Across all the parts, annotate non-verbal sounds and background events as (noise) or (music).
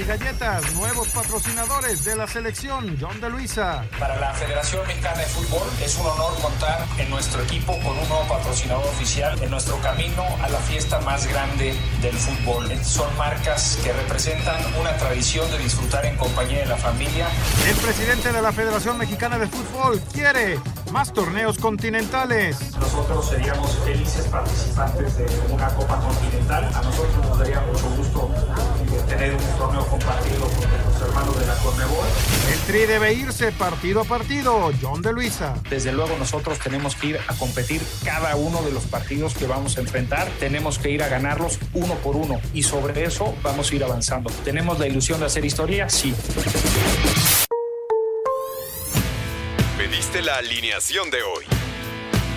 y galletas, nuevos patrocinadores de la selección, John de Luisa. Para la Federación Mexicana de Fútbol es un honor contar en nuestro equipo con un nuevo patrocinador oficial en nuestro camino a la fiesta más grande del fútbol. Son marcas que representan una tradición de disfrutar en compañía de la familia. El presidente de la Federación Mexicana de Fútbol quiere más torneos continentales. Nosotros seríamos felices participantes de una Copa Continental. A nosotros nos daría mucho gusto tener un torneo compartido con los hermanos de la Conmebol. El Tri debe irse partido a partido. John de Luisa. Desde luego nosotros tenemos que ir a competir cada uno de los partidos que vamos a enfrentar. Tenemos que ir a ganarlos uno por uno y sobre eso vamos a ir avanzando. ¿Tenemos la ilusión de hacer historia? Sí. Pediste la alineación de hoy.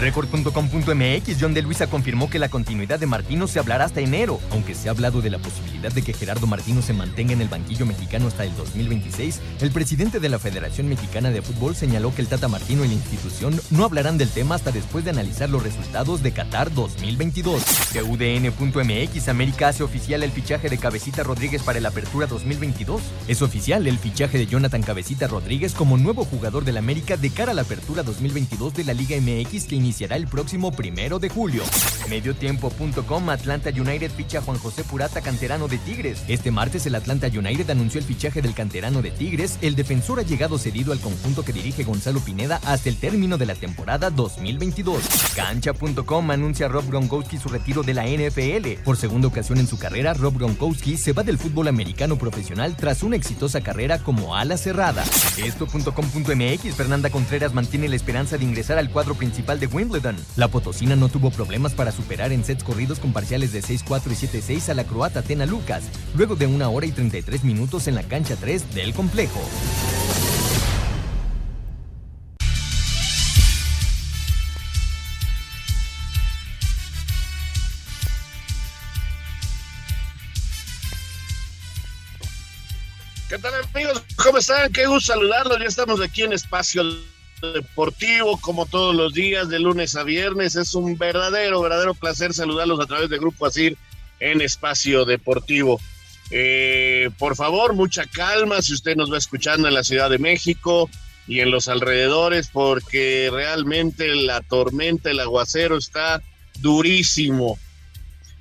Record.com.mx, John de Luisa confirmó que la continuidad de Martino se hablará hasta enero, aunque se ha hablado de la posibilidad de que Gerardo Martino se mantenga en el banquillo mexicano hasta el 2026. El presidente de la Federación Mexicana de Fútbol señaló que el Tata Martino y la institución no hablarán del tema hasta después de analizar los resultados de Qatar 2022. UDN.mx, América hace oficial el fichaje de Cabecita Rodríguez para el Apertura 2022. Es oficial el fichaje de Jonathan Cabecita Rodríguez como nuevo jugador del América de cara a la Apertura 2022 de la Liga MX que iniciará el próximo primero de julio. Mediotiempo.com Atlanta United ficha a Juan José Purata, canterano de Tigres. Este martes el Atlanta United anunció el fichaje del canterano de Tigres. El defensor ha llegado cedido al conjunto que dirige Gonzalo Pineda hasta el término de la temporada 2022. Cancha.com anuncia a Rob Gronkowski su retiro de la NFL. Por segunda ocasión en su carrera, Rob Gronkowski se va del fútbol americano profesional tras una exitosa carrera como ala cerrada. Esto.com.mx Fernanda Contreras mantiene la esperanza de ingresar al cuadro principal de Wimbledon. La potosina no tuvo problemas para superar en sets corridos con parciales de 6-4 y 7-6 a la croata Tena Lucas, luego de una hora y 33 minutos en la cancha 3 del complejo. ¿Qué tal amigos? ¿Cómo están? Qué gusto saludarlos. Ya estamos aquí en Espacio Deportivo, como todos los días, de lunes a viernes. Es un verdadero, verdadero placer saludarlos a través de Grupo Asir en Espacio Deportivo. Eh, por favor, mucha calma si usted nos va escuchando en la Ciudad de México y en los alrededores, porque realmente la tormenta, el aguacero está durísimo.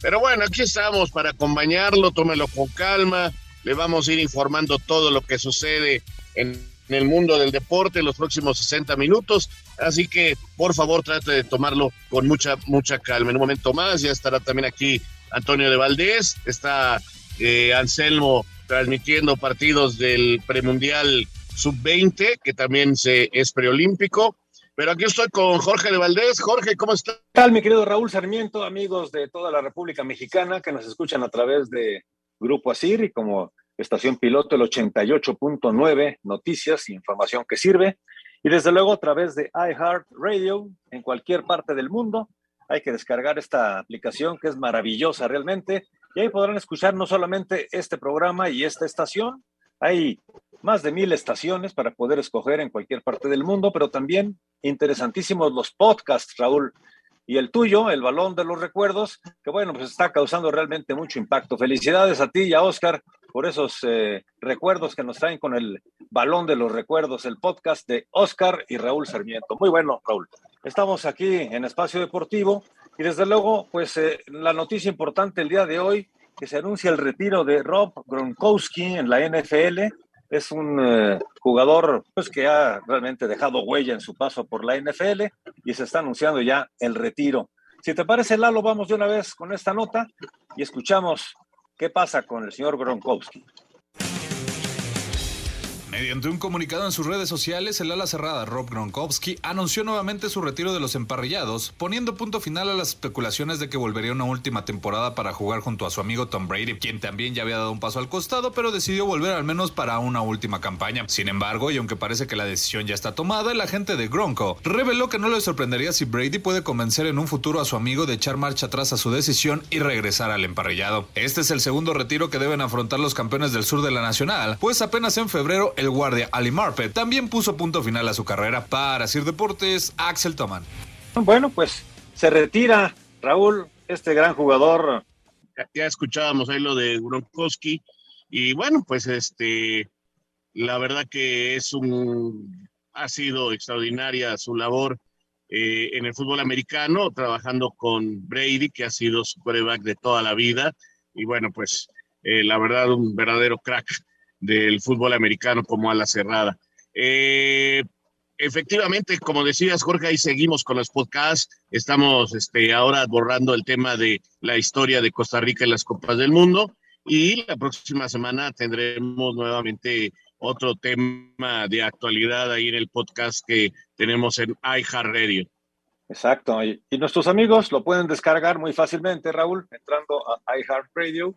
Pero bueno, aquí estamos para acompañarlo, tómelo con calma le vamos a ir informando todo lo que sucede en, el mundo del deporte en los próximos 60 minutos. Así que, por favor, trate de tomarlo con mucha, mucha calma. En un momento más ya estará también aquí Antonio de Valdés, está eh, Anselmo transmitiendo partidos del premundial sub-20, que también se, es preolímpico. Pero aquí estoy con Jorge de Valdés. Jorge, ¿cómo está? ¿Qué tal, mi querido Raúl Sarmiento, amigos de toda la República Mexicana que nos escuchan a través de Grupo Asir y como estación piloto el 88.9, noticias información que sirve. Y desde luego a través de iHeart Radio en cualquier parte del mundo. Hay que descargar esta aplicación que es maravillosa realmente. Y ahí podrán escuchar no solamente este programa y esta estación, hay más de mil estaciones para poder escoger en cualquier parte del mundo, pero también interesantísimos los podcasts, Raúl y el tuyo, el balón de los recuerdos, que bueno, pues está causando realmente mucho impacto. Felicidades a ti y a Oscar por esos eh, recuerdos que nos traen con el balón de los recuerdos, el podcast de Oscar y Raúl Sarmiento. Muy bueno, Raúl. Estamos aquí en Espacio Deportivo y desde luego, pues eh, la noticia importante el día de hoy, que se anuncia el retiro de Rob Gronkowski en la NFL es un eh, jugador pues, que ha realmente dejado huella en su paso por la NFL y se está anunciando ya el retiro. Si te parece, Lalo, vamos de una vez con esta nota y escuchamos qué pasa con el señor Gronkowski. Mediante un comunicado en sus redes sociales, el ala cerrada Rob Gronkowski anunció nuevamente su retiro de los emparrillados, poniendo punto final a las especulaciones de que volvería una última temporada para jugar junto a su amigo Tom Brady, quien también ya había dado un paso al costado, pero decidió volver al menos para una última campaña. Sin embargo, y aunque parece que la decisión ya está tomada, el agente de Gronko reveló que no le sorprendería si Brady puede convencer en un futuro a su amigo de echar marcha atrás a su decisión y regresar al emparrillado. Este es el segundo retiro que deben afrontar los campeones del sur de la Nacional, pues apenas en febrero el guardia Ali Marpet también puso punto final a su carrera. Para Sir Deportes, Axel Toman. Bueno, pues se retira Raúl, este gran jugador. Ya, escuchábamos ahí lo de Gronkowski y bueno, pues este, la verdad que es un, ha sido extraordinaria su labor eh, en el fútbol americano, trabajando con Brady, que ha sido su quarterback de toda la vida y bueno, pues eh, la verdad un verdadero crack del fútbol americano como a la cerrada. Eh, efectivamente, como decías, Jorge, ahí seguimos con los podcasts. Estamos este, ahora borrando el tema de la historia de Costa Rica en las Copas del Mundo. Y la próxima semana tendremos nuevamente otro tema de actualidad ahí en el podcast que tenemos en iHeartRadio. Exacto. Y, y, nuestros amigos lo pueden descargar muy fácilmente, Raúl, entrando a iHeartRadio,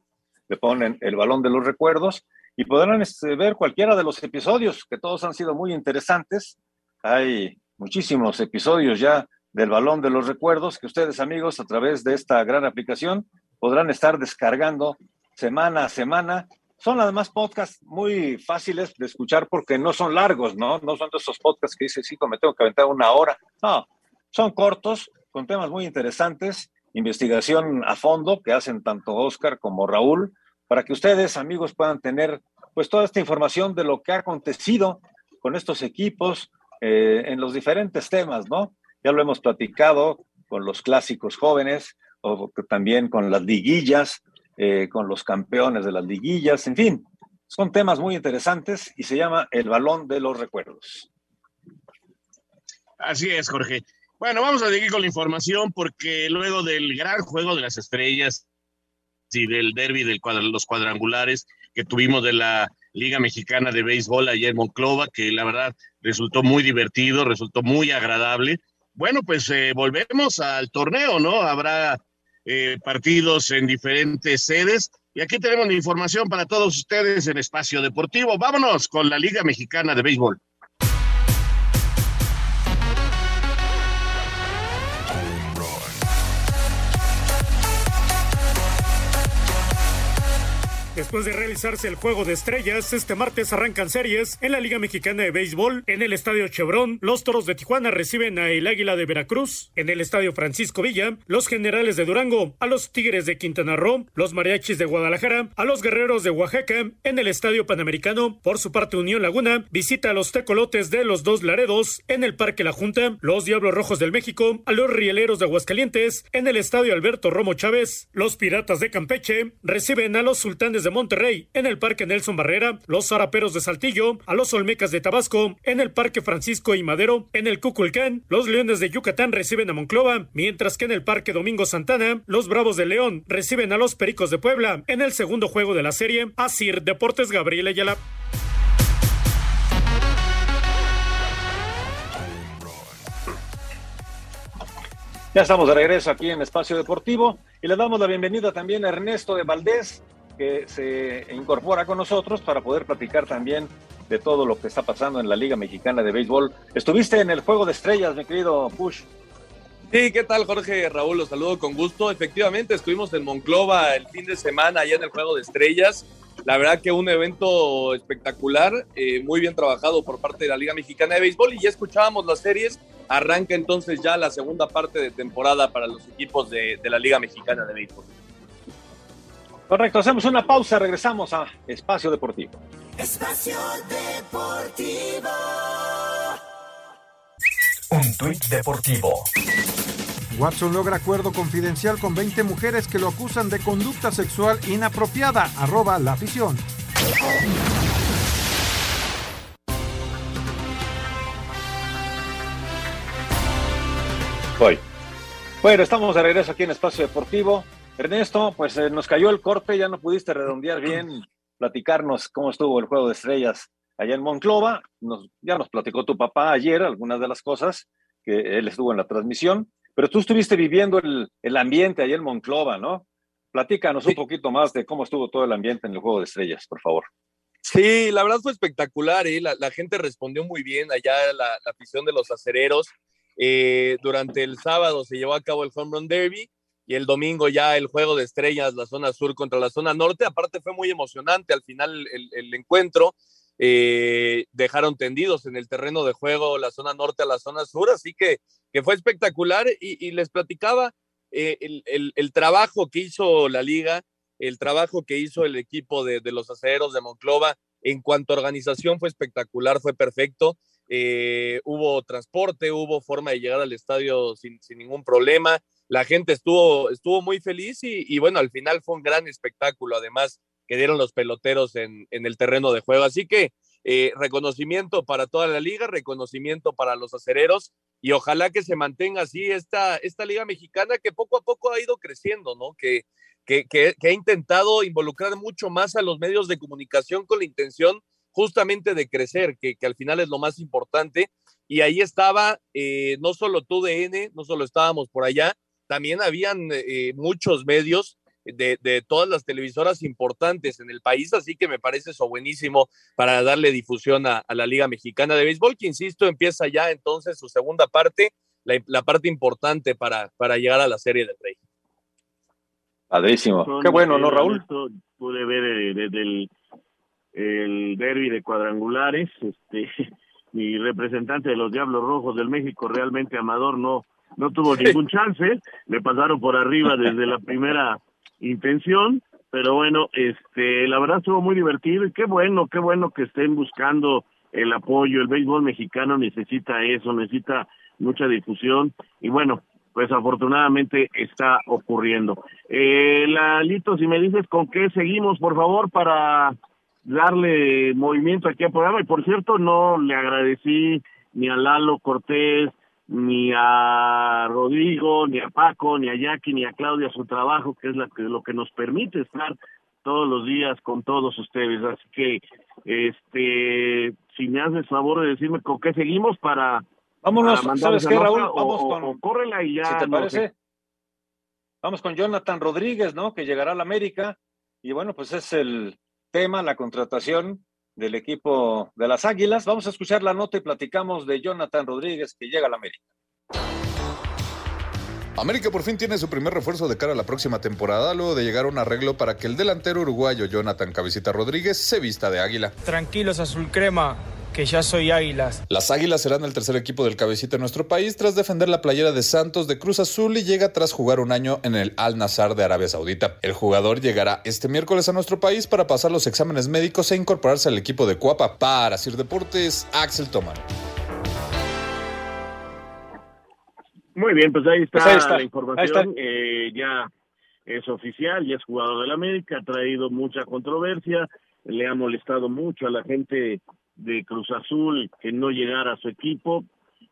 le ponen el balón de los recuerdos y podrán este, ver cualquiera de los episodios, que todos han sido muy interesantes. Hay muchísimos episodios ya del Balón de los Recuerdos que ustedes, amigos, a través de esta gran aplicación podrán estar descargando semana a semana. Son además podcasts muy fáciles de escuchar porque no son largos, ¿no? No son esos podcasts que dice, sí, me tengo que aventar una hora. No, son cortos, con temas muy interesantes, investigación a fondo que hacen tanto Oscar como Raúl, para que ustedes, amigos, puedan tener pues toda esta información de lo que ha acontecido con estos equipos eh, en los diferentes temas, ¿no? Ya lo hemos platicado con los clásicos jóvenes, o también con las liguillas, eh, con los campeones de las liguillas, en fin, son temas muy interesantes y se llama el balón de los recuerdos. Así es, Jorge. Bueno, vamos a seguir con la información porque luego del gran juego de las estrellas y del derby de los cuadrangulares, que tuvimos de la Liga Mexicana de Béisbol ayer en Monclova, que la verdad resultó muy divertido, resultó muy agradable. Bueno, pues eh, volvemos al torneo, ¿no? Habrá eh, partidos en diferentes sedes. Y aquí tenemos la información para todos ustedes en Espacio Deportivo. Vámonos con la Liga Mexicana de Béisbol. Después de realizarse el juego de estrellas, este martes arrancan series en la Liga Mexicana de Béisbol. En el Estadio Chevron, los Toros de Tijuana reciben a el Águila de Veracruz. En el Estadio Francisco Villa, los Generales de Durango a los Tigres de Quintana Roo, los Mariachis de Guadalajara a los Guerreros de Oaxaca. En el Estadio Panamericano, por su parte Unión Laguna, visita a los Tecolotes de los Dos Laredos. En el Parque La Junta, los Diablos Rojos del México a los Rieleros de Aguascalientes. En el Estadio Alberto Romo Chávez, los Piratas de Campeche reciben a los Sultanes de Monterrey, en el Parque Nelson Barrera, los Zaraperos de Saltillo, a los Olmecas de Tabasco, en el Parque Francisco y Madero, en el Cuculcán, los Leones de Yucatán reciben a Monclova, mientras que en el Parque Domingo Santana, los Bravos de León reciben a los Pericos de Puebla, en el segundo juego de la serie, Asir Deportes Gabriel Ayala. Ya estamos de regreso aquí en Espacio Deportivo y le damos la bienvenida también a Ernesto de Valdés, que se incorpora con nosotros para poder platicar también de todo lo que está pasando en la Liga Mexicana de Béisbol. Estuviste en el Juego de Estrellas, mi querido Push. Sí, ¿qué tal Jorge? Raúl, los saludo con gusto. Efectivamente, estuvimos en Monclova el fin de semana allá en el Juego de Estrellas. La verdad que un evento espectacular, eh, muy bien trabajado por parte de la Liga Mexicana de Béisbol y ya escuchábamos las series. Arranca entonces ya la segunda parte de temporada para los equipos de, de la Liga Mexicana de Béisbol. Correcto, hacemos una pausa, regresamos a Espacio Deportivo. Espacio Deportivo. Un tuit deportivo. Watson logra acuerdo confidencial con 20 mujeres que lo acusan de conducta sexual inapropiada. Arroba la afición. Hoy. Bueno, estamos de regreso aquí en Espacio Deportivo. Ernesto, pues eh, nos cayó el corte, ya no pudiste redondear (clears throat) bien, platicarnos cómo estuvo el juego de estrellas allá en Monclova. Nos, ya nos platicó tu papá ayer algunas de las cosas que él estuvo en la transmisión, pero tú estuviste viviendo el, el ambiente allá en Monclova, ¿no? Platícanos un poquito más de cómo estuvo todo el ambiente en el Juego de Estrellas, por favor. Sí, la verdad fue espectacular, ¿eh? la, la, gente respondió muy bien allá, la, la afición de los acereros. Eh, durante el sábado se llevó a cabo el Home Run Derby y el domingo ya el juego de estrellas, la zona sur contra la zona norte. Aparte fue muy emocionante al final el, encuentro. Eh, dejaron tendidos en el terreno de juego la zona norte a la zona sur, así que, que fue espectacular y, les platicaba eh, el, el, el, trabajo que hizo la liga, el trabajo que hizo el equipo de, de, los aceros de Monclova en cuanto a organización fue espectacular, fue perfecto. Eh, hubo transporte, hubo forma de llegar al estadio sin, sin ningún problema. La gente estuvo, estuvo muy feliz y, bueno, al final fue un gran espectáculo. Además, que dieron los peloteros en, en el terreno de juego. Así que eh, reconocimiento para toda la liga, reconocimiento para los acereros y ojalá que se mantenga así esta, esta liga mexicana que poco a poco ha ido creciendo, ¿no? Que, que, que, ha intentado involucrar mucho más a los medios de comunicación con la intención justamente de crecer, que, que, al final es lo más importante. Y ahí estaba eh, no solo TUDN, no solo estábamos por allá, también habían eh, muchos medios de, de, todas las televisoras importantes en el país, así que me parece eso buenísimo para darle difusión a, a la Liga Mexicana de Béisbol, que insisto, empieza ya entonces su segunda parte, la, la parte importante para, para, llegar a la Serie del Rey. Padrísimo. Qué bueno, ¿no, Raúl? Pude ver desde el, el derby de cuadrangulares, este, (laughs) mi representante de los Diablos Rojos del México, realmente Amador, no, no tuvo ningún chance, le pasaron por arriba (laughs) desde la primera intención, pero bueno, este, la verdad estuvo muy divertido y qué bueno, qué bueno que estén buscando el apoyo. El béisbol mexicano necesita eso, necesita mucha difusión y bueno, pues afortunadamente está ocurriendo. Eh, Lalito, si me dices con qué seguimos, por favor, para darle movimiento aquí al programa. Y por cierto, no le agradecí ni a Lalo Cortés, ni a Rodrigo, ni a Paco, ni a Jackie, ni a Claudia su trabajo, que es la que, lo que nos permite estar todos los días con todos ustedes. Así que, este, si me haces favor de decirme con qué seguimos para. Vámonos, para ¿sabes qué, Raúl? Vamos con. O córrela y ya. Si te no parece. Sé. Vamos con Jonathan Rodríguez, ¿no? Que llegará a la América. Y bueno, pues es el tema, la contratación del equipo de las Águilas. Vamos a escuchar la nota y platicamos de Jonathan Rodríguez que llega a la América. América por fin tiene su primer refuerzo de cara a la próxima temporada, luego de llegar a un arreglo para que el delantero uruguayo Jonathan Cabecita Rodríguez se vista de águila. Tranquilos, azul crema, que ya soy Águilas. Las Águilas serán el tercer equipo del cabecita en nuestro país tras defender la playera de Santos de Cruz Azul y llega tras jugar un año en el Al Nazar de Arabia Saudita. El jugador llegará este miércoles a nuestro país para pasar los exámenes médicos e incorporarse al equipo de Cuapa. Para Sir Deportes, Axel Toman. Muy bien, pues ahí está, pues ahí está. la información. Eh, ya es oficial, ya es jugador del América, ha traído mucha controversia, le ha molestado mucho a la gente de Cruz Azul que no llegara a su equipo.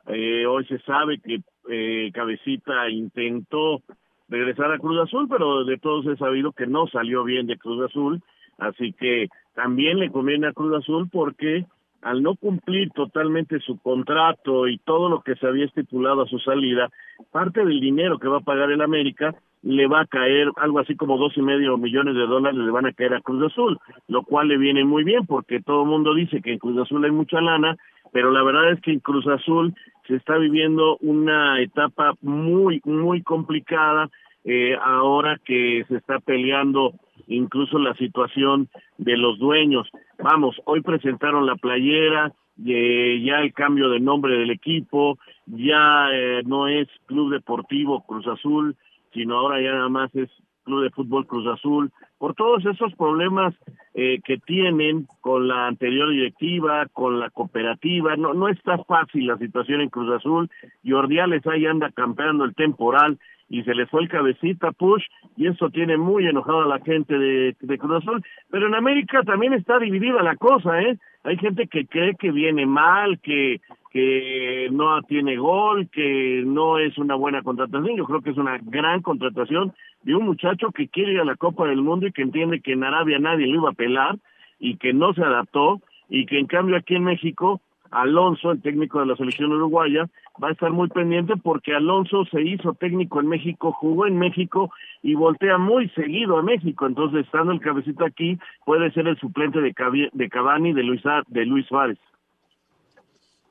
Eh, hoy se sabe que eh, Cabecita intentó regresar a Cruz Azul, pero de todos he sabido que no salió bien de Cruz Azul, así que también le conviene a Cruz Azul porque al no cumplir totalmente su contrato y todo lo que se había estipulado a su salida, parte del dinero que va a pagar el América le va a caer algo así como dos y medio millones de dólares le van a caer a Cruz Azul, lo cual le viene muy bien porque todo el mundo dice que en Cruz Azul hay mucha lana, pero la verdad es que en Cruz Azul se está viviendo una etapa muy, muy complicada eh, ahora que se está peleando incluso la situación de los dueños. Vamos, hoy presentaron la playera, eh, ya el cambio de nombre del equipo, ya eh, no es Club Deportivo Cruz Azul, sino ahora ya nada más es Club de Fútbol Cruz Azul, por todos esos problemas eh, que tienen con la anterior directiva, con la cooperativa, no, no está fácil la situación en Cruz Azul, Jordiales ahí anda campeando el temporal y se le fue el cabecita push y eso tiene muy enojado a la gente de, de Cruz pero en América también está dividida la cosa, ¿eh? Hay gente que cree que viene mal, que que no tiene gol, que no es una buena contratación. Yo creo que es una gran contratación de un muchacho que quiere ir a la Copa del Mundo y que entiende que en Arabia nadie lo iba a pelar y que no se adaptó y que en cambio aquí en México Alonso, el técnico de la selección uruguaya, va a estar muy pendiente porque Alonso se hizo técnico en México, jugó en México y voltea muy seguido a México. Entonces, estando el cabecito aquí, puede ser el suplente de, Cavani de Luis, de Luis Suárez.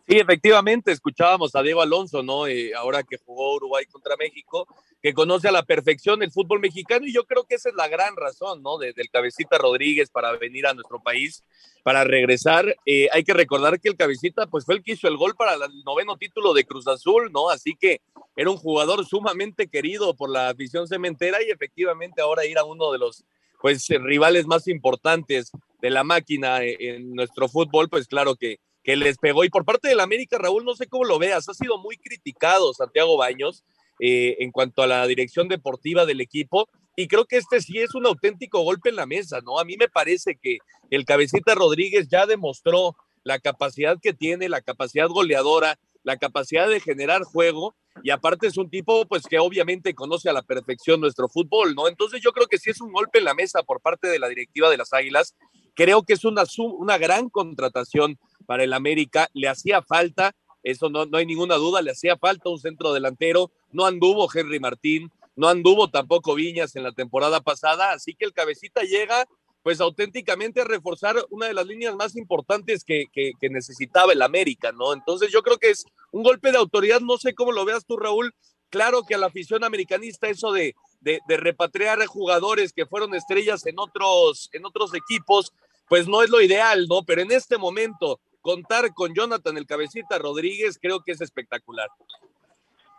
Sí, efectivamente, escuchábamos a Diego Alonso, ¿no? Eh, ahora que jugó Uruguay contra México, que conoce a la perfección el fútbol mexicano y yo creo que esa es la gran razón, ¿no? del Cabecita Rodríguez para venir a nuestro país, para regresar. Eh, hay que recordar que el Cabecita, pues fue el que hizo el gol para el noveno título de Cruz Azul, ¿no? Así que era un jugador sumamente querido por la afición cementera y efectivamente ahora ir a uno de los, pues, rivales más importantes de la máquina eh, en nuestro fútbol, pues claro que que les pegó. Y por parte del América, Raúl, no sé cómo lo veas, ha sido muy criticado Santiago Baños eh, en cuanto a la dirección deportiva del equipo. Y creo que este sí es un auténtico golpe en la mesa, ¿no? A mí me parece que el cabecita Rodríguez ya demostró la capacidad que tiene, la capacidad goleadora, la capacidad de generar juego y aparte es un tipo pues que obviamente conoce a la perfección nuestro fútbol, ¿no? Entonces yo creo que sí es un golpe en la mesa por parte de la directiva de las Águilas. Creo que es una, una gran contratación para el América, le hacía falta, eso no, no hay ninguna duda, le hacía falta un centro delantero, no anduvo Henry Martín, no anduvo tampoco Viñas en la temporada pasada, así que el cabecita llega pues auténticamente a reforzar una de las líneas más importantes que, que, necesitaba el América, ¿no? Entonces yo creo que es un golpe de autoridad, no sé cómo lo veas tú, Raúl, claro que a la afición americanista eso de, de, repatriar jugadores que fueron estrellas en otros, en otros equipos, pues no es lo ideal, ¿no? Pero en este momento, contar con Jonathan el Cabecita Rodríguez creo que es espectacular.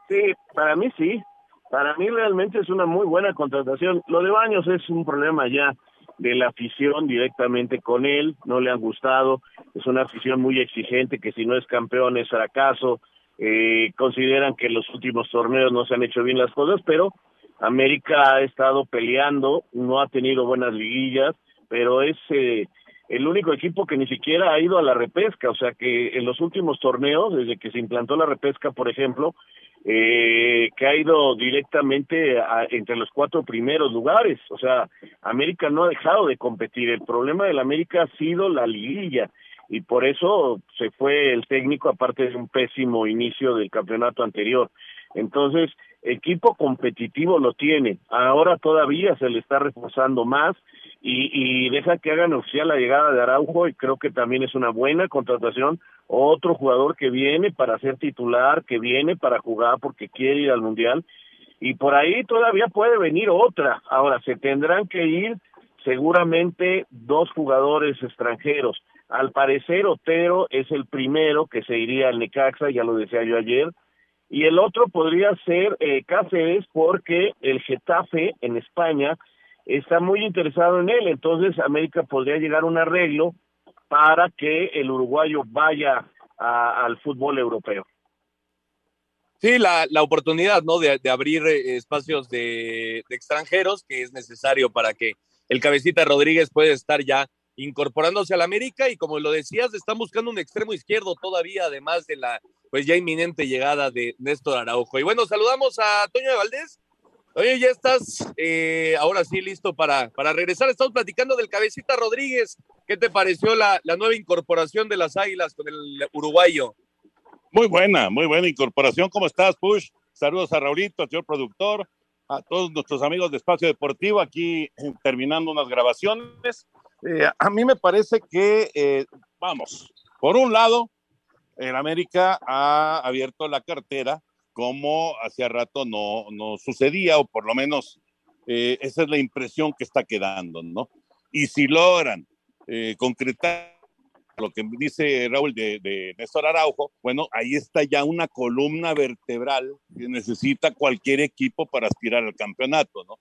Sí, para mí sí. Para mí realmente es una muy buena contratación. Lo de Baños es un problema ya de la afición directamente con él, no le han gustado, es una afición muy exigente que si no es campeón es fracaso, eh, consideran que los últimos torneos no se han hecho bien las cosas, pero América ha estado peleando, no ha tenido buenas liguillas, pero es eh, el único equipo que ni siquiera ha ido a la repesca, o sea que en los últimos torneos, desde que se implantó la repesca, por ejemplo, eh, que ha ido directamente entre los cuatro primeros lugares, o sea, América no ha dejado de competir, el problema del América ha sido la liguilla, y por eso se fue el técnico, aparte de un pésimo inicio del campeonato anterior. Entonces, equipo competitivo lo tiene, ahora todavía se le está reforzando más, y, y deja que hagan oficial la llegada de Araujo y creo que también es una buena contratación. Otro jugador que viene para ser titular, que viene para jugar porque quiere ir al Mundial y por ahí todavía puede venir otra. Ahora, se tendrán que ir seguramente dos jugadores extranjeros. Al parecer, Otero es el primero que se iría al Necaxa, ya lo decía yo ayer, y el otro podría ser eh, Cáceres porque el Getafe en España está muy interesado en él, entonces América podría llegar a un arreglo para que el uruguayo vaya al fútbol europeo. Sí, la, la oportunidad, ¿no? De, abrir eh, espacios de, extranjeros que es necesario para que el cabecita Rodríguez pueda estar ya incorporándose al América y como lo decías, están buscando un extremo izquierdo todavía, además de la pues ya inminente llegada de Néstor Araujo. Y bueno, saludamos a Toño de Valdés, Oye, ya estás eh, ahora sí listo para, para regresar. Estamos platicando del Cabecita Rodríguez. ¿Qué te pareció la, la nueva incorporación de las Águilas con el uruguayo? Muy buena, muy buena incorporación. ¿Cómo estás, Push? Saludos a Raulito, al señor productor, a todos nuestros amigos de Espacio Deportivo, aquí eh, terminando unas grabaciones. Eh, a mí me parece que, vamos, por un lado, el América ha abierto la cartera como hacía rato no, no sucedía, o por lo menos eh, esa es la impresión que está quedando, ¿no? Y si logran eh, concretar lo que dice Raúl de, de, Néstor Araujo, bueno, ahí está ya una columna vertebral que necesita cualquier equipo para aspirar al campeonato, ¿no?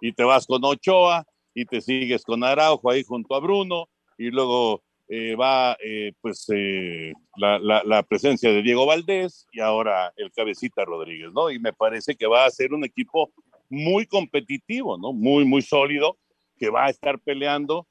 Y te vas con Ochoa y te sigues con Araujo ahí junto a Bruno y luego eh, va eh, pues eh, la, la, presencia de Diego Valdés y ahora el cabecita Rodríguez, ¿no? Y me parece que va a ser un equipo muy competitivo, ¿no? Muy, muy sólido, que va a estar peleando.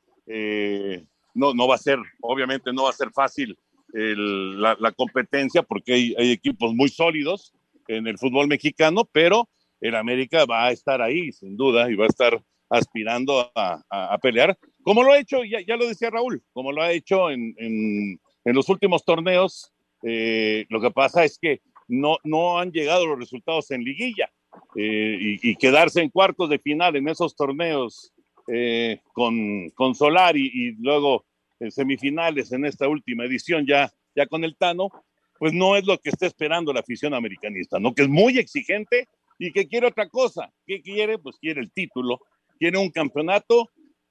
no, no va a ser, obviamente no va a ser fácil la, la, competencia porque hay, hay, equipos muy sólidos en el fútbol mexicano, pero el América va a estar ahí, sin duda, y va a estar aspirando a, a, a pelear como lo ha hecho, ya, ya lo decía Raúl, como lo ha hecho en, en, los últimos torneos, eh, lo que pasa es que no, no han llegado los resultados en liguilla eh, y, y, quedarse en cuartos de final en esos torneos eh, con, con Solari y luego en semifinales en esta última edición ya, ya con el Tano, pues no es lo que está esperando la afición americanista, ¿no? Que es muy exigente y que quiere otra cosa. ¿Qué quiere? Pues quiere el título, quiere un campeonato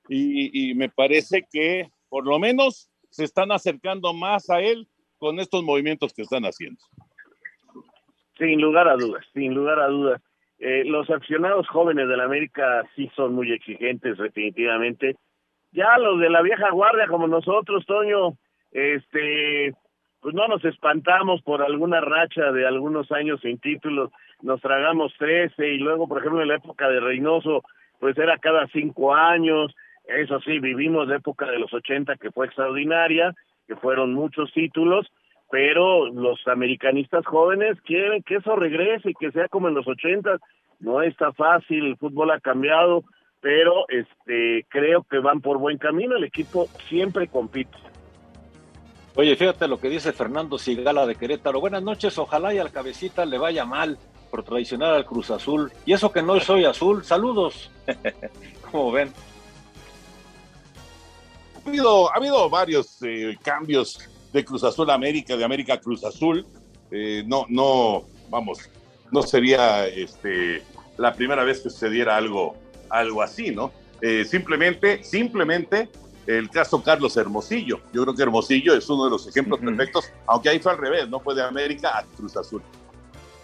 y, y me parece que por lo menos se están acercando más a él con estos movimientos que están haciendo. Sin lugar a dudas, sin lugar a dudas. Eh, los aficionados jóvenes de la América sí son muy exigentes, definitivamente. Ya los de la vieja guardia, como nosotros, Toño, este, pues no nos espantamos por alguna racha de algunos años sin títulos, nos tragamos 13 y luego, por ejemplo, en la época de Reynoso, pues era cada cinco años, eso sí, vivimos la época de los 80 que fue extraordinaria, que fueron muchos títulos, pero los americanistas jóvenes quieren que eso regrese y que sea como en los 80, no está fácil, el fútbol ha cambiado, pero este creo que van por buen camino, el equipo siempre compite. Oye, fíjate lo que dice Fernando Sigala de Querétaro. Buenas noches, ojalá y al cabecita le vaya mal por traicionar al Cruz Azul. Y eso que no soy azul, saludos. (laughs) ¿Cómo ven? Ha habido, ha habido varios eh, cambios de Cruz Azul a América, de América a Cruz Azul. Eh, no, no, vamos, no sería este, la primera vez que sucediera algo, algo así, ¿no? Eh, simplemente, simplemente el caso Carlos Hermosillo. Yo creo que Hermosillo es uno de los ejemplos perfectos, aunque ahí fue al revés, no fue de América a Cruz Azul.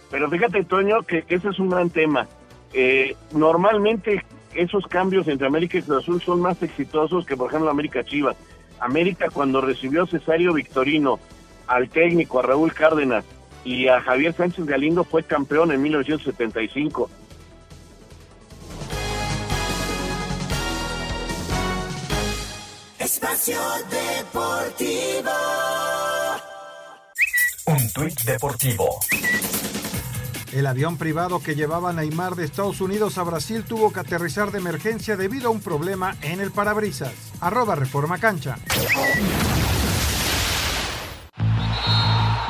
Pero fíjate, Toño, que ese es un gran tema. Eh, normalmente esos cambios entre América y Cruz Azul son más exitosos que, por ejemplo, América Chivas. América cuando recibió a Cesario Victorino, al técnico, a Raúl Cárdenas y a Javier Sánchez Galindo fue campeón en 1975. Espacio Deportivo. Un tuit deportivo. El avión privado que llevaba a Neymar de Estados Unidos a Brasil tuvo que aterrizar de emergencia debido a un problema en el parabrisas. Arroba Reforma Cancha.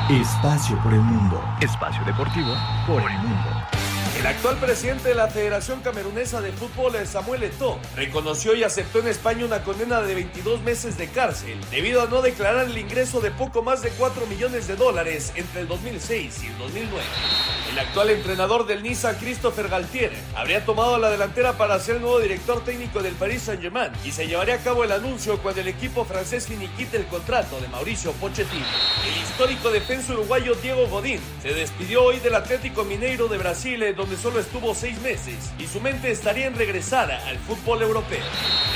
Espacio por el mundo. Espacio deportivo por el mundo. El actual presidente de la Federación Camerunesa de Fútbol, Samuel Eto'o, reconoció y aceptó en España una condena de 22 meses de cárcel debido a no declarar el ingreso de poco más de 4 millones de dólares entre el 2006 y el 2009. El actual entrenador del Niza, Christopher Galtier, habría tomado la delantera para ser el nuevo director técnico del Paris Saint-Germain y se llevaría a cabo el anuncio cuando el equipo francés finiquite el contrato de Mauricio Pochettino. El histórico defensa uruguayo Diego Godín se despidió hoy del Atlético Mineiro de Brasil, donde solo estuvo seis meses y su mente estaría en regresar al fútbol europeo.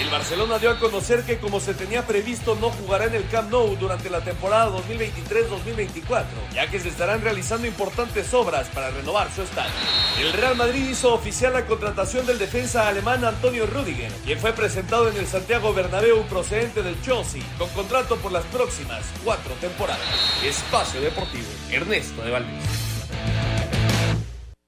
El Barcelona dio a conocer que como se tenía previsto no jugará en el Camp Nou durante la temporada 2023-2024, ya que se estarán realizando importantes obras para renovar su estadio. El Real Madrid hizo oficial la contratación del defensa alemán Antonio Rüdiger, quien fue presentado en el Santiago Bernabéu procedente del Chelsea, con contrato por las próximas cuatro temporadas. Espacio Deportivo, Ernesto de Valdés.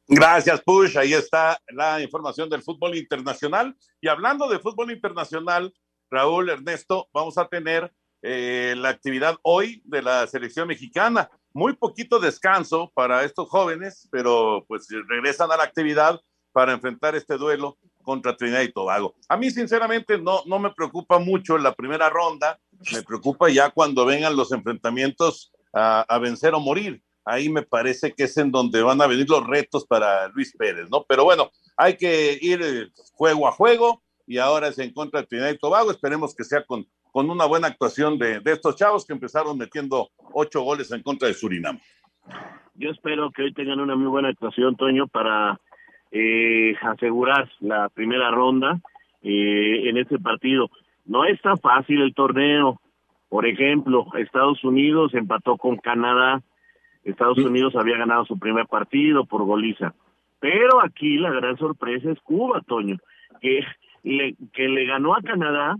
Gracias, Push. Ahí está la información del fútbol internacional. Y hablando de fútbol internacional, Raúl, Ernesto, vamos a tener eh, la actividad hoy de la selección mexicana. Muy poquito descanso para estos jóvenes, pero pues regresan a la actividad para enfrentar este duelo contra Trinidad y Tobago. A mí, sinceramente, no, no me preocupa mucho la primera ronda, me preocupa ya cuando vengan los enfrentamientos a, a vencer o morir ahí me parece que es en donde van a venir los retos para Luis Pérez, ¿no? Pero bueno, hay que ir juego a juego y ahora es en contra de Trinidad y Tobago. Esperemos que sea con, con una buena actuación de, de estos chavos que empezaron metiendo ocho goles en contra de Surinam. Yo espero que hoy tengan una muy buena actuación, Toño, para eh, asegurar la primera ronda eh, en este partido. No es tan fácil el torneo. Por ejemplo, Estados Unidos empató con Canadá, Estados Unidos había ganado su primer partido por goliza. Pero aquí la gran sorpresa es Cuba, Toño, que le, que le ganó a Canadá,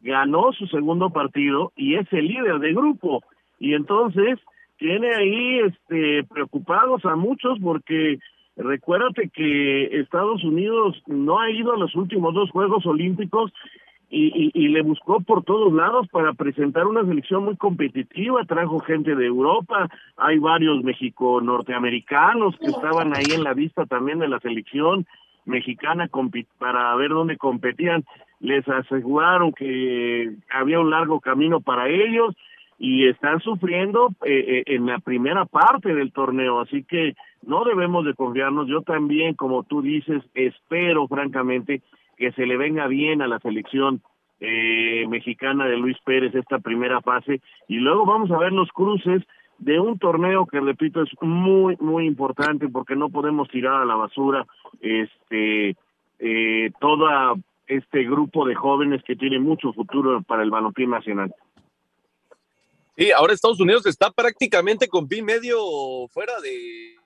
ganó su segundo partido y es el líder de grupo. Y entonces tiene ahí este, preocupados a muchos porque recuérdate que Estados Unidos no ha ido a los últimos dos Juegos Olímpicos y, y, le buscó por todos lados para presentar una selección muy competitiva, trajo gente de Europa, hay varios México norteamericanos que estaban ahí en la vista también de la selección mexicana para ver dónde competían, les aseguraron que había un largo camino para ellos y están sufriendo eh, eh, en la primera parte del torneo, así que no debemos de confiarnos, yo también, como tú dices, espero francamente que se le venga bien a la selección eh, mexicana de Luis Pérez esta primera fase y luego vamos a ver los cruces de un torneo que repito es muy muy importante porque no podemos tirar a la basura este eh, todo este grupo de jóvenes que tiene mucho futuro para el balompié nacional. Sí, ahora Estados Unidos está prácticamente con pin medio fuera de,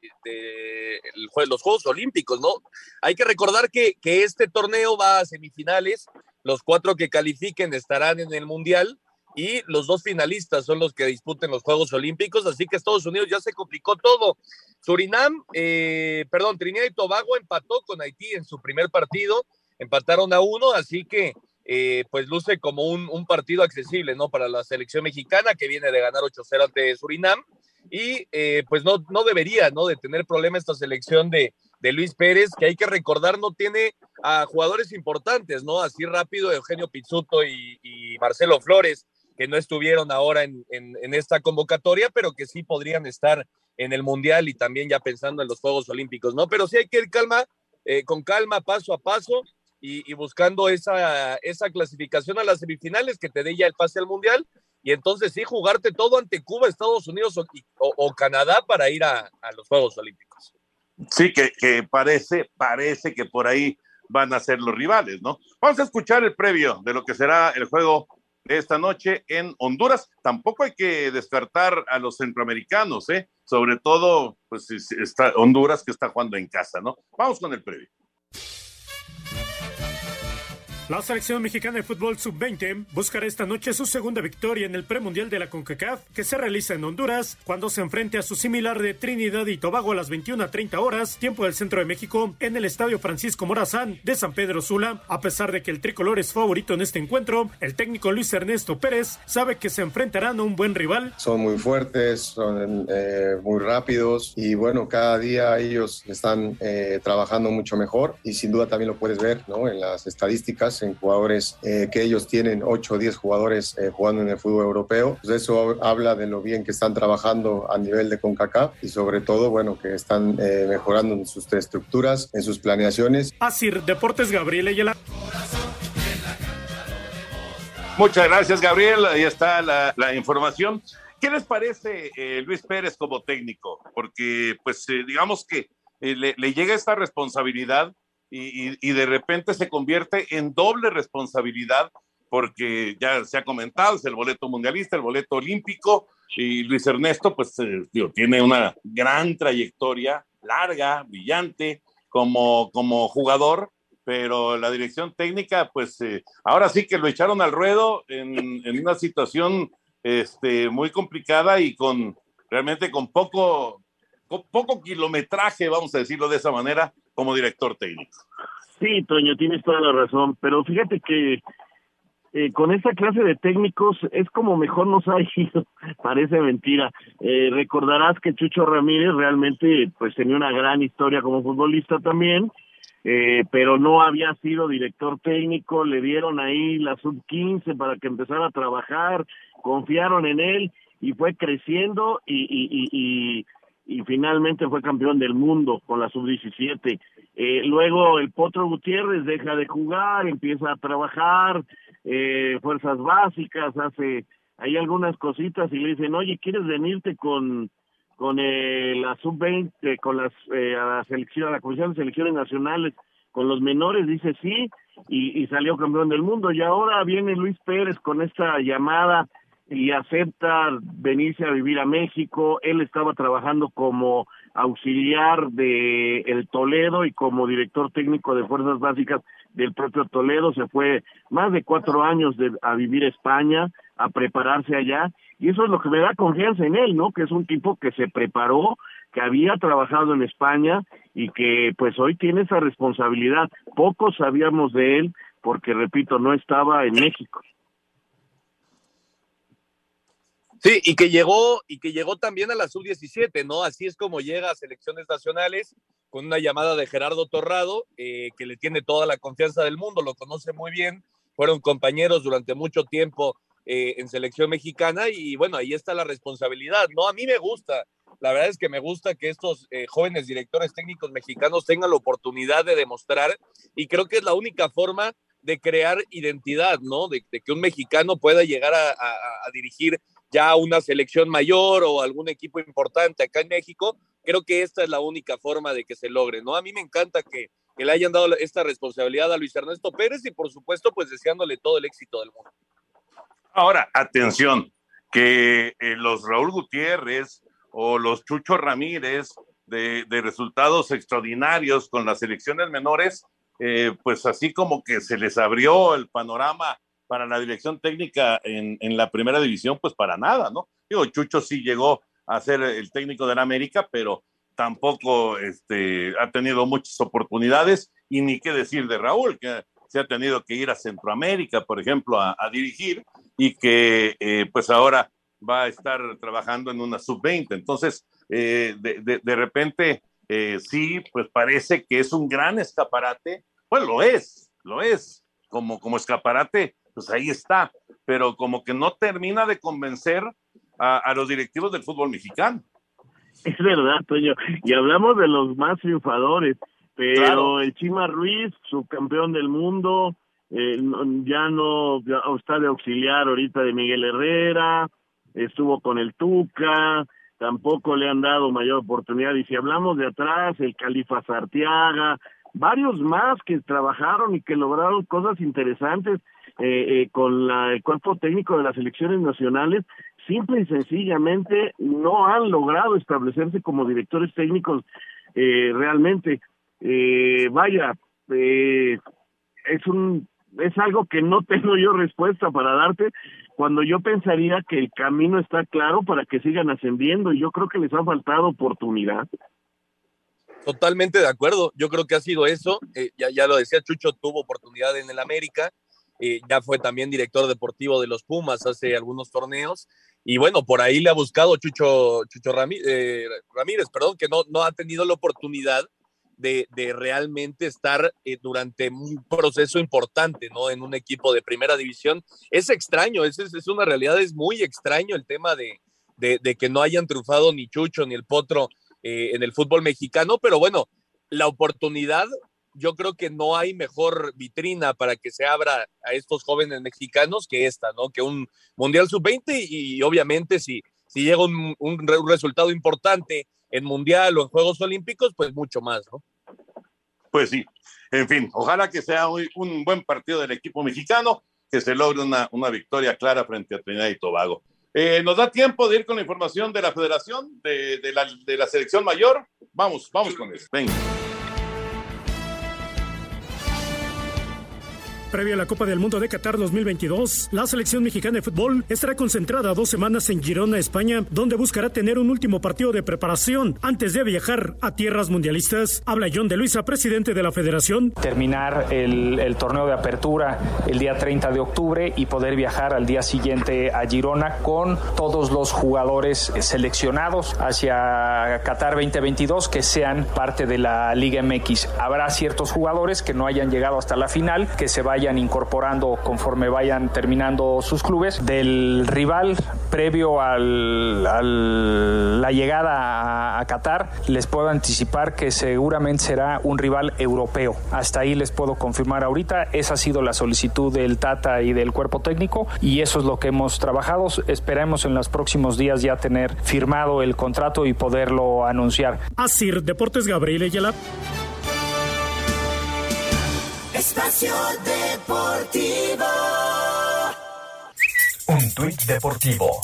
los Juegos Olímpicos, ¿no? Hay que recordar que, que este torneo va a semifinales, los cuatro que califiquen estarán en el Mundial y los dos finalistas son los que disputen los Juegos Olímpicos, así que Estados Unidos ya se complicó todo. Surinam, eh, perdón, Trinidad y Tobago empató con Haití en su primer partido, empataron a uno, así que eh, pues luce como un, partido accesible, ¿no? Para la selección mexicana que viene de ganar 8-0 ante Surinam y eh, pues no, no debería, ¿no? De tener problema esta selección de, de Luis Pérez, que hay que recordar no tiene a jugadores importantes, ¿no? Así rápido, Eugenio Pizzuto y, Marcelo Flores, que no estuvieron ahora en, en, esta convocatoria, pero que sí podrían estar en el Mundial y también ya pensando en los Juegos Olímpicos, ¿no? Pero sí hay que ir calma, eh, con calma, paso a paso, y, buscando esa, esa clasificación a las semifinales que te dé ya el pase al Mundial. Y entonces sí, jugarte todo ante Cuba, Estados Unidos o, Canadá para ir a, los Juegos Olímpicos. Sí, que, que, parece, parece que por ahí van a ser los rivales, ¿no? Vamos a escuchar el previo de lo que será el juego de esta noche en Honduras. Tampoco hay que descartar a los centroamericanos, ¿eh? Sobre todo, pues está Honduras que está jugando en casa, ¿no? Vamos con el previo. La selección mexicana de fútbol sub-20 buscará esta noche su segunda victoria en el premundial de la CONCACAF que se realiza en Honduras cuando se enfrente a su similar de Trinidad y Tobago a las 21:30 horas, tiempo del centro de México, en el estadio Francisco Morazán de San Pedro Sula. A pesar de que el tricolor es favorito en este encuentro, el técnico Luis Ernesto Pérez sabe que se enfrentarán a un buen rival. Son muy fuertes, son eh, muy rápidos y bueno, cada día ellos están eh, trabajando mucho mejor y sin duda también lo puedes ver ¿no? en las estadísticas en jugadores eh, que ellos tienen 8 o 10 jugadores eh, jugando en el fútbol europeo. Pues eso habla de lo bien que están trabajando a nivel de CONCACAF y sobre todo, bueno, que están eh, mejorando en sus estructuras, en sus planeaciones. Así, Deportes Gabriel Ayala. Muchas gracias, Gabriel. Ahí está la, la información. ¿Qué les parece Luis Pérez como técnico? Porque, pues, digamos que le, le, llega esta responsabilidad y, de repente se convierte en doble responsabilidad porque ya se ha comentado, el boleto mundialista, el boleto olímpico, y Luis Ernesto, pues, eh, tiene una gran trayectoria, larga, brillante, como, como jugador, pero la dirección técnica, pues, eh, ahora sí que lo echaron al ruedo en, en, una situación este, muy complicada y con, realmente con poco, poco kilometraje, vamos a decirlo de esa manera, como director técnico. Sí, Toño, tienes toda la razón, pero fíjate que eh, con esa clase de técnicos es como mejor nos ha (laughs) ido, parece mentira. Eh, recordarás que Chucho Ramírez realmente pues tenía una gran historia como futbolista también, eh, pero no había sido director técnico, le dieron ahí la sub 15 para que empezara a trabajar, confiaron en él y fue creciendo y, y, y y finalmente fue campeón del mundo con la sub-17. Eh, luego el Potro Gutiérrez deja de jugar, empieza a trabajar, eh, fuerzas básicas, hace hay algunas cositas y le dicen, oye, ¿quieres venirte con con eh, la sub-20, con las eh, a la selección, a la Comisión de Selecciones Nacionales, con los menores? Dice sí, y, y salió campeón del mundo. Y ahora viene Luis Pérez con esta llamada y acepta venirse a vivir a México. Él estaba trabajando como auxiliar de el Toledo y como director técnico de fuerzas básicas del propio Toledo. Se fue más de cuatro años de, a vivir a España, a prepararse allá. Y eso es lo que me da confianza en él, ¿no? Que es un tipo que se preparó, que había trabajado en España y que pues hoy tiene esa responsabilidad. Pocos sabíamos de él, porque repito, no estaba en México. Sí, y que llegó, y que llegó también a la sub-17, ¿no? Así es como llega a selecciones nacionales con una llamada de Gerardo Torrado, eh, que le tiene toda la confianza del mundo, lo conoce muy bien, fueron compañeros durante mucho tiempo eh, en selección mexicana y bueno, ahí está la responsabilidad, ¿no? A mí me gusta, la verdad es que me gusta que estos eh, jóvenes directores técnicos mexicanos tengan la oportunidad de demostrar y creo que es la única forma de crear identidad, ¿no? De, que un mexicano pueda llegar a, a dirigir ya una selección mayor o algún equipo importante acá en México, creo que esta es la única forma de que se logre, ¿no? A mí me encanta que, le hayan dado esta responsabilidad a Luis Ernesto Pérez y por supuesto pues deseándole todo el éxito del mundo. Ahora, atención, que eh, los Raúl Gutiérrez o los Chucho Ramírez de, resultados extraordinarios con las selecciones menores, eh, pues así como que se les abrió el panorama para la dirección técnica en, en, la primera división, pues para nada, ¿no? Digo, Chucho sí llegó a ser el técnico de la América, pero tampoco este, ha tenido muchas oportunidades y ni qué decir de Raúl, que se ha tenido que ir a Centroamérica, por ejemplo, a, dirigir y que eh, pues ahora va a estar trabajando en una sub-20. Entonces, eh, de, de, repente, eh, sí, pues parece que es un gran escaparate. Pues lo es, lo es. Como, como escaparate, pues ahí está, pero como que no termina de convencer a, los directivos del fútbol mexicano. Es verdad, Toño, y hablamos de los más triunfadores, pero el Chima Ruiz, subcampeón del mundo, eh, ya no está de auxiliar ahorita de Miguel Herrera, estuvo con el Tuca, tampoco le han dado mayor oportunidad. Y si hablamos de atrás, el Califa Sartiaga, varios más que trabajaron y que lograron cosas interesantes eh, eh, con el cuerpo técnico de las elecciones nacionales, simple y sencillamente no han logrado establecerse como directores técnicos eh, realmente. vaya, es un es algo que no (laughs) tengo yo respuesta para darte cuando yo pensaría que el camino está claro para que sigan ascendiendo y yo creo que les ha faltado oportunidad. Totalmente de acuerdo. Yo creo que ha sido eso. ya, ya lo decía Chucho, tuvo oportunidad en el América. Eh, ya fue también director deportivo de los Pumas hace algunos torneos. Y bueno, por ahí le ha buscado Chucho, Chucho eh, Ramírez, perdón, que no, no ha tenido la oportunidad de, de realmente estar eh, durante un proceso importante, ¿no? En un equipo de primera división. Es extraño, es, es una realidad, es muy extraño el tema de, de, de que no hayan triunfado ni Chucho ni el Potro en el fútbol mexicano, pero bueno, la oportunidad yo creo que no hay mejor vitrina para que se abra a estos jóvenes mexicanos que esta, ¿no? Que un Mundial Sub-20 y, obviamente si, si llega un, un, resultado importante en Mundial o en Juegos Olímpicos, pues mucho más, ¿no? Pues sí, en fin, ojalá que sea un buen partido del equipo mexicano, que se logre una, una victoria clara frente a Trinidad y Tobago. Eh, ¿Nos da tiempo de ir con la información de la federación, de, de, la, de la selección mayor? Vamos, vamos con eso. Venga. Previa a la Copa del Mundo de Qatar 2022, la selección mexicana de fútbol estará concentrada dos semanas en Girona, España, donde buscará tener un último partido de preparación antes de viajar a tierras mundialistas. Habla John de Luisa, presidente de la federación. Terminar el, torneo de apertura el día 30 de octubre y poder viajar al día siguiente a Girona con todos los jugadores seleccionados hacia Qatar 2022 que sean parte de la Liga MX. Habrá ciertos jugadores que no hayan llegado hasta la final, que se vayan vayan incorporando conforme vayan terminando sus clubes. Del rival previo al, la llegada a, Qatar, les puedo anticipar que seguramente será un rival europeo. Hasta ahí les puedo confirmar ahorita. Esa ha sido la solicitud del Tata y del cuerpo técnico y eso es lo que hemos trabajado. Esperemos en los próximos días ya tener firmado el contrato y poderlo anunciar. Así, Deportes Gabriel Ayala. Espacio Deportivo. Un tuit deportivo.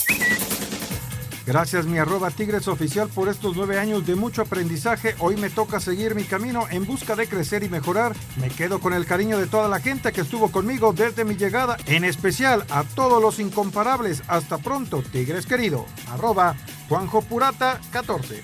Gracias mi arroba Tigres Oficial por estos nueve años de mucho aprendizaje. Hoy me toca seguir mi camino en busca de crecer y mejorar. Me quedo con el cariño de toda la gente que estuvo conmigo desde mi llegada, en especial a todos los incomparables. Hasta pronto, Tigres querido. Arroba Juanjo Purata 14.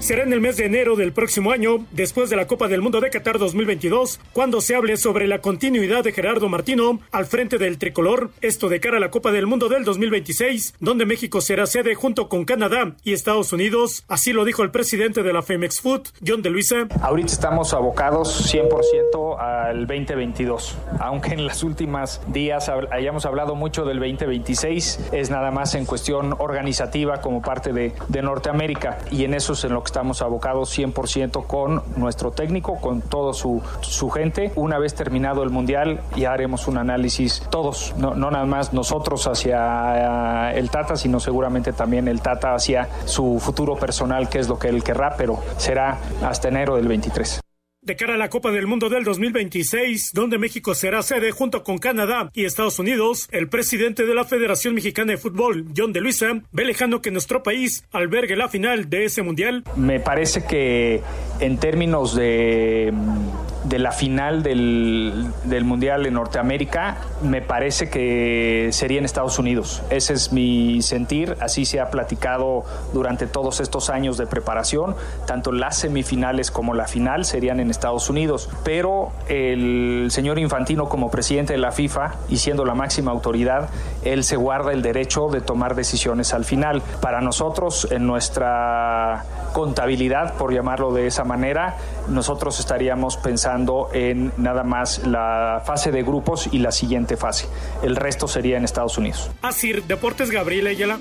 Será en el mes de enero del próximo año, después de la Copa del Mundo de Qatar 2022, cuando se hable sobre la continuidad de Gerardo Martino al frente del tricolor, esto de cara a la Copa del Mundo del 2026, donde México será sede junto con Canadá y Estados Unidos, así lo dijo el presidente de la Femex Food, John de Luisa. Ahorita estamos abocados 100% al 2022, aunque en las últimas días hayamos hablado mucho del 2026, es nada más en cuestión organizativa como parte de, de Norteamérica y en eso es en lo que estamos abocados 100% con nuestro técnico, con toda su, su gente. Una vez terminado el Mundial ya haremos un análisis todos, no, no nada más nosotros hacia el Tata, sino seguramente también el Tata hacia su futuro personal, que es lo que él querrá, pero será hasta enero del 23. De cara a la Copa del Mundo del 2026, donde México será sede junto con Canadá y Estados Unidos, el presidente de la Federación Mexicana de Fútbol, John de Luisa, ve lejano que nuestro país albergue la final de ese mundial. Me parece que en términos de de la final del, del, Mundial en Norteamérica, me parece que sería en Estados Unidos. Ese es mi sentir, así se ha platicado durante todos estos años de preparación, tanto las semifinales como la final serían en Estados Unidos, pero el señor Infantino como presidente de la FIFA y siendo la máxima autoridad, él se guarda el derecho de tomar decisiones al final. Para nosotros, en nuestra contabilidad, por llamarlo de esa manera, nosotros estaríamos pensando en nada más la fase de grupos y la siguiente fase. El resto sería en Estados Unidos. Así, Deportes Gabriel Ayala.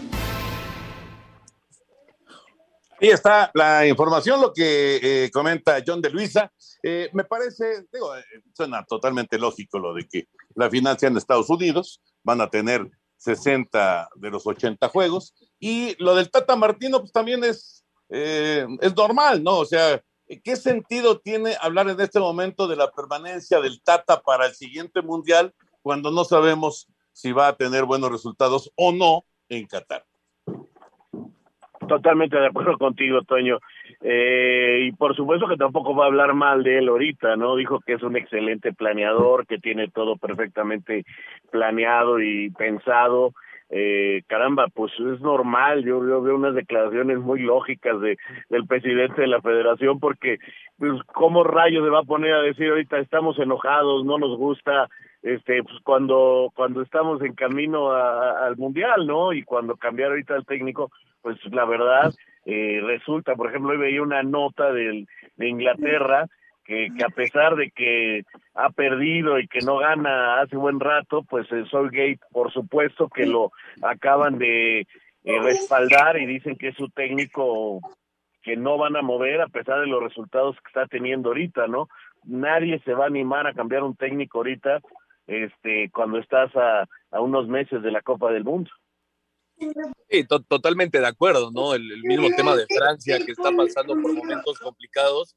Ahí está la información, lo que eh, comenta John de Luisa. Eh, me parece, digo, eh, suena totalmente lógico lo de que la financia en Estados Unidos, van a tener 60 de los 80 juegos, y lo del Tata Martino, pues también es, es normal, ¿no? O sea, ¿Qué sentido tiene hablar en este momento de la permanencia del Tata para el siguiente mundial cuando no sabemos si va a tener buenos resultados o no en Qatar? Totalmente de acuerdo contigo, Toño. Eh, y por supuesto que tampoco va a hablar mal de él ahorita, ¿no? Dijo que es un excelente planeador, que tiene todo perfectamente planeado y pensado eh, caramba, pues es normal, yo, veo unas declaraciones muy lógicas de del presidente de la federación porque pues cómo rayos se va a poner a decir ahorita estamos enojados, no nos gusta este pues cuando cuando estamos en camino al mundial, ¿no? Y cuando cambiar ahorita el técnico, pues la verdad eh, resulta, por ejemplo, hoy veía una nota de Inglaterra que, a pesar de que ha perdido y que no gana hace buen rato, pues el Solgate, por supuesto que lo acaban de eh, respaldar y dicen que es su técnico que no van a mover a pesar de los resultados que está teniendo ahorita, ¿no? Nadie se va a animar a cambiar un técnico ahorita, este, cuando estás a, unos meses de la Copa del Mundo. Sí, totalmente de acuerdo, ¿no? El mismo tema de Francia que está pasando por momentos complicados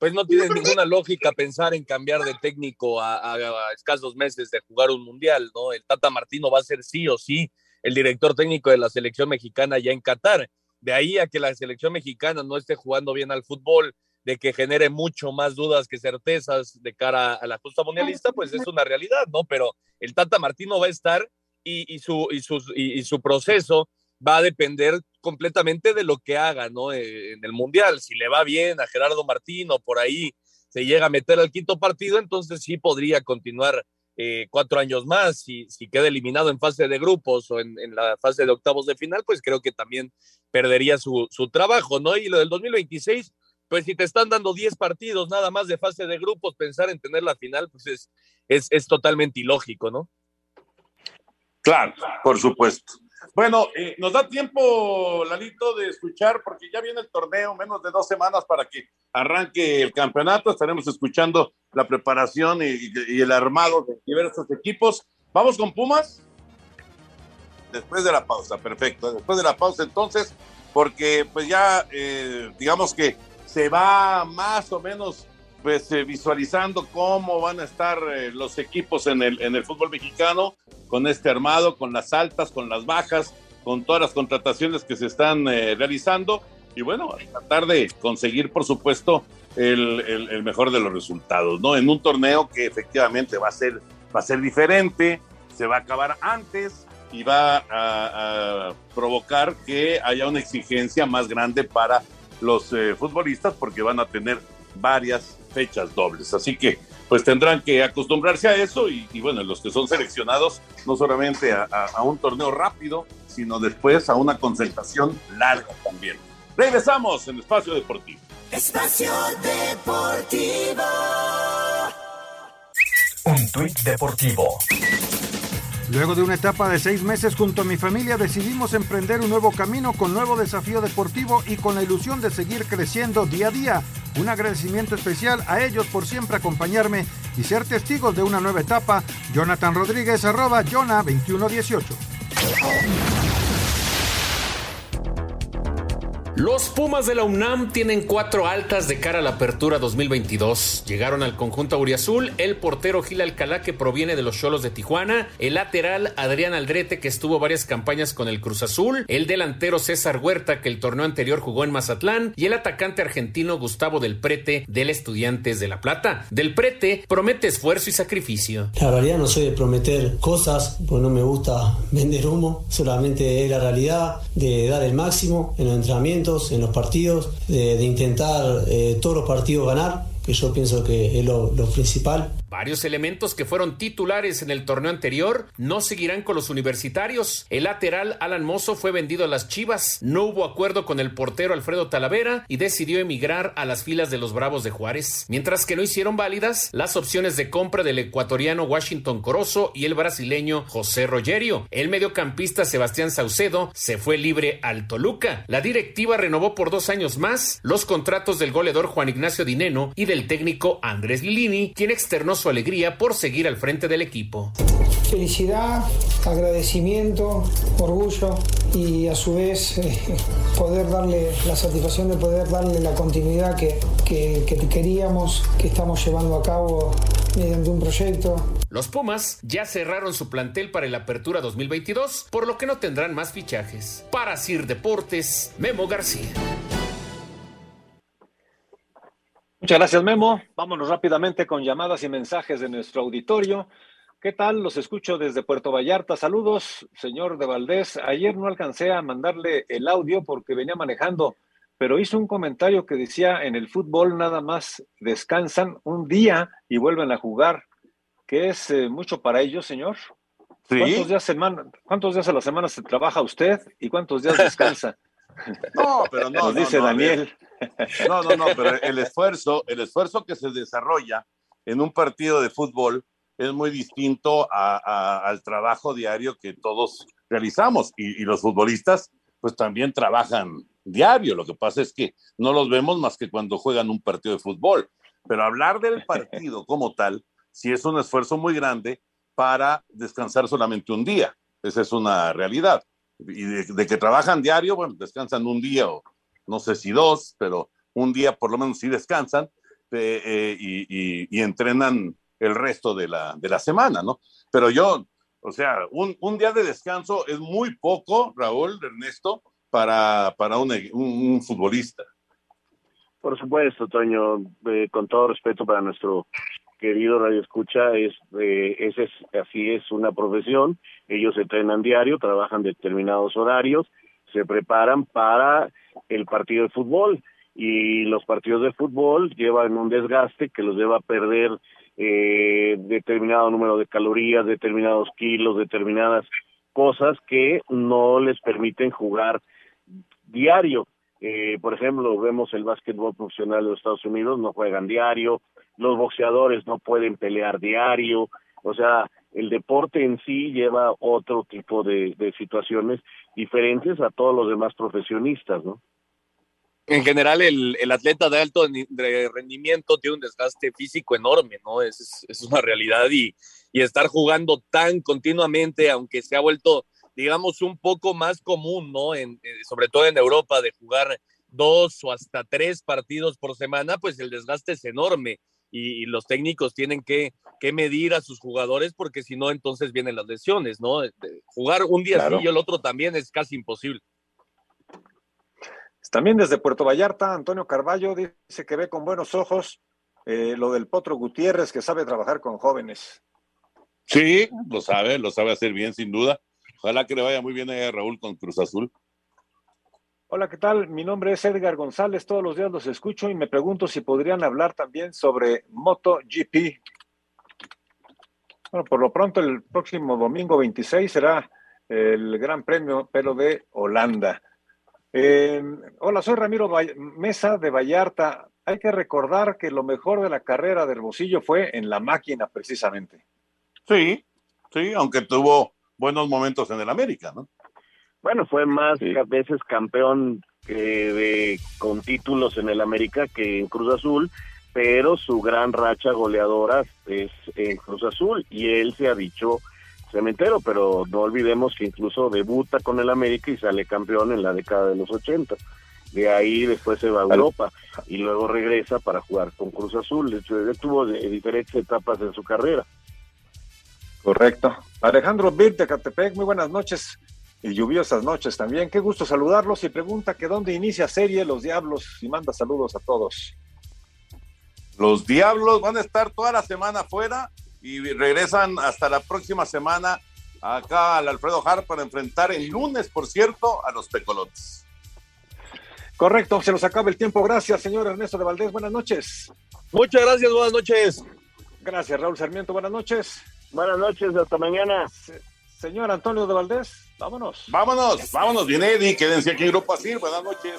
pues no tiene ninguna lógica pensar en cambiar de técnico a, escasos meses de jugar un mundial, ¿no? El Tata Martino va a ser sí o sí el director técnico de la selección mexicana ya en Qatar. De ahí a que la selección mexicana no esté jugando bien al fútbol, de que genere mucho más dudas que certezas de cara a la justa mundialista, pues es una realidad, ¿no? Pero el Tata Martino va a estar y, su, y, y su proceso va a depender completamente de lo que haga, ¿no? Eh, en el Mundial. Si le va bien a Gerardo Martino, por ahí se llega a meter al quinto partido, entonces sí podría continuar eh, cuatro años más. Si, si queda eliminado en fase de grupos o en, la fase de octavos de final, pues creo que también perdería su, trabajo, ¿no? Y lo del 2026, pues si te están dando 10 partidos nada más de fase de grupos, pensar en tener la final, pues es, es, es totalmente ilógico, ¿no? Claro, por supuesto. Bueno, eh, nos da tiempo, Lalito, de escuchar, porque ya viene el torneo, menos de dos semanas para que arranque el campeonato. Estaremos escuchando la preparación y, el armado de diversos equipos. ¿Vamos con Pumas? Después de la pausa, perfecto. Después de la pausa, entonces, porque pues ya, eh, digamos que se va más o menos pues eh, visualizando cómo van a estar eh, los equipos en el, en el fútbol mexicano, con este armado, con las altas, con las bajas, con todas las contrataciones que se están eh, realizando. Y bueno, tratar de conseguir, por supuesto, el, el, mejor de los resultados, ¿no? En un torneo que efectivamente va a ser, va a ser diferente, se va a acabar antes y va a, provocar que haya una exigencia más grande para los futbolistas porque van a tener varias fechas dobles. Así que pues tendrán que acostumbrarse a eso y, bueno, los que son seleccionados no solamente a, a, un torneo rápido, sino después a una concentración larga también. Regresamos en Espacio Deportivo. Espacio Deportivo. Un tuit deportivo. Luego de una etapa de seis meses junto a mi familia decidimos emprender un nuevo camino con nuevo desafío deportivo y con la ilusión de seguir creciendo día a día. Un agradecimiento especial a ellos por siempre acompañarme y ser testigos de una nueva etapa. Jonathan Rodríguez arroba Jona 2118. Los Pumas de la UNAM tienen cuatro altas de cara a la apertura 2022. Llegaron al conjunto auriazul el portero Gil Alcalá que proviene de los Cholos de Tijuana, el lateral Adrián Aldrete que estuvo varias campañas con el Cruz Azul, el delantero César Huerta que el torneo anterior jugó en Mazatlán y el atacante argentino Gustavo Del Prete del Estudiantes de La Plata. Del Prete promete esfuerzo y sacrificio. La realidad no soy de prometer cosas, pues no me gusta (laughs) vender humo, solamente es la realidad de dar el máximo en los entrenamientos en los partidos, de, intentar eh, todos los partidos ganar, que yo pienso que es lo principal. Varios elementos que fueron titulares en el torneo anterior no seguirán con los universitarios. El lateral Alan Mozo fue vendido a las Chivas. No hubo acuerdo con el portero Alfredo Talavera y decidió emigrar a las filas de los Bravos de Juárez. Mientras que no hicieron válidas las opciones de compra del ecuatoriano Washington Corozo y el brasileño José Rogerio. El mediocampista Sebastián Saucedo se fue libre al Toluca. La directiva renovó por dos años más los contratos del goleador Juan Ignacio Dineno y del técnico Andrés Lilini, quien externó su alegría por seguir al frente del equipo. Felicidad, agradecimiento, orgullo y a su vez eh, poder darle la satisfacción de poder darle la continuidad que, que, que queríamos, que estamos llevando a cabo mediante un proyecto. Los Pumas ya cerraron su plantel para la Apertura 2022, por lo que no tendrán más fichajes. Para Sir Deportes, Memo García. Muchas gracias, Memo. Vámonos rápidamente con llamadas y mensajes de nuestro auditorio. ¿Qué tal? Los escucho desde Puerto Vallarta. Saludos, señor de Valdés. Ayer no alcancé a mandarle el audio porque venía manejando, pero hizo un comentario que decía, en el fútbol nada más descansan un día y vuelven a jugar, que es eh, mucho para ellos, señor. ¿Cuántos, días semana, ¿Cuántos días a la semana se trabaja usted y cuántos días descansa? No, (laughs) pero no. Nos dice Daniel. No, no, no, pero el esfuerzo, el esfuerzo que se desarrolla en un partido de fútbol es muy distinto al trabajo diario que todos realizamos y, los futbolistas pues también trabajan diario. Lo que pasa es que no los vemos más que cuando juegan un partido de fútbol. Pero hablar del partido (laughs) como tal, sí es un esfuerzo muy grande para descansar solamente un día. Esa es una realidad y de, que trabajan diario, bueno, descansan un día o no sé si dos, pero un día por lo menos sí descansan eh, eh, y, entrenan el resto de la, de la semana, ¿no? Pero yo, o sea, un, un, día de descanso es muy poco, Raúl, Ernesto, para, para un, un, futbolista. Por supuesto, Toño, eh, con todo respeto para nuestro querido Radio Escucha, es, es, así es una profesión ellos entrenan diario, trabajan determinados horarios, se preparan para el partido de fútbol y los partidos de fútbol llevan un desgaste que los lleva a perder eh, determinado número de calorías, determinados kilos, determinadas cosas que no les permiten jugar diario. Eh, por ejemplo, vemos el básquetbol profesional de los Estados Unidos, no juegan diario, los boxeadores no pueden pelear diario, o sea, el deporte en sí lleva otro tipo de, situaciones diferentes a todos los demás profesionistas, ¿no? En general, el, atleta de alto rendimiento tiene un desgaste físico enorme, ¿no? Es, es una realidad y, y estar jugando tan continuamente, aunque se ha vuelto, digamos, un poco más común, ¿no? En, eh, sobre todo en Europa, de jugar dos o hasta tres partidos por semana, pues el desgaste es enorme y, los técnicos tienen que, medir a sus jugadores porque si no, entonces vienen las lesiones, ¿no? Jugar un día sí y el otro también es casi imposible. También desde Puerto Vallarta, Antonio Carballo dice que ve con buenos ojos eh, lo del Potro Gutiérrez, que sabe trabajar con jóvenes. Sí, lo sabe, lo sabe hacer bien, sin duda. Ojalá que le vaya muy bien a Raúl con Cruz Azul. Hola, ¿qué tal? Mi nombre es Edgar González. Todos los días los escucho y me pregunto si podrían hablar también sobre MotoGP. Bueno, por lo pronto el próximo domingo 26 será el Gran Premio, pero de Holanda. Eh, hola, soy Ramiro Mesa de Vallarta. Hay que recordar que lo mejor de la carrera de Hermosillo fue en la máquina, precisamente. Sí, sí, aunque tuvo buenos momentos en el América, ¿no? Bueno, fue más veces campeón de, con títulos en el América que en Cruz Azul, pero su gran racha goleadora es en Cruz Azul y él se ha dicho cementero, pero no olvidemos que incluso debuta con el América y sale campeón en la década de los 80. De ahí después se va a Europa y luego regresa para jugar con Cruz Azul. Él tuvo diferentes etapas en su carrera. Correcto. Alejandro Vic de Catepec, muy buenas noches y lluviosas noches también. Qué gusto saludarlos y pregunta que dónde inicia serie Los Diablos y manda saludos a todos. Los Diablos van a estar toda la semana fuera y regresan hasta la próxima semana acá al Alfredo Hart para enfrentar el lunes, por cierto, a los Tecolotes. Correcto, se nos acaba el tiempo. Gracias, señor Ernesto de Valdés. Buenas noches. Muchas gracias, buenas noches. Gracias, Raúl Sarmiento. Buenas noches. Buenas noches, hasta mañana. Señor Antonio de Valdés, vámonos. Vámonos, vámonos, bien Eddie, quédense aquí en Grupo Asir. Buenas noches.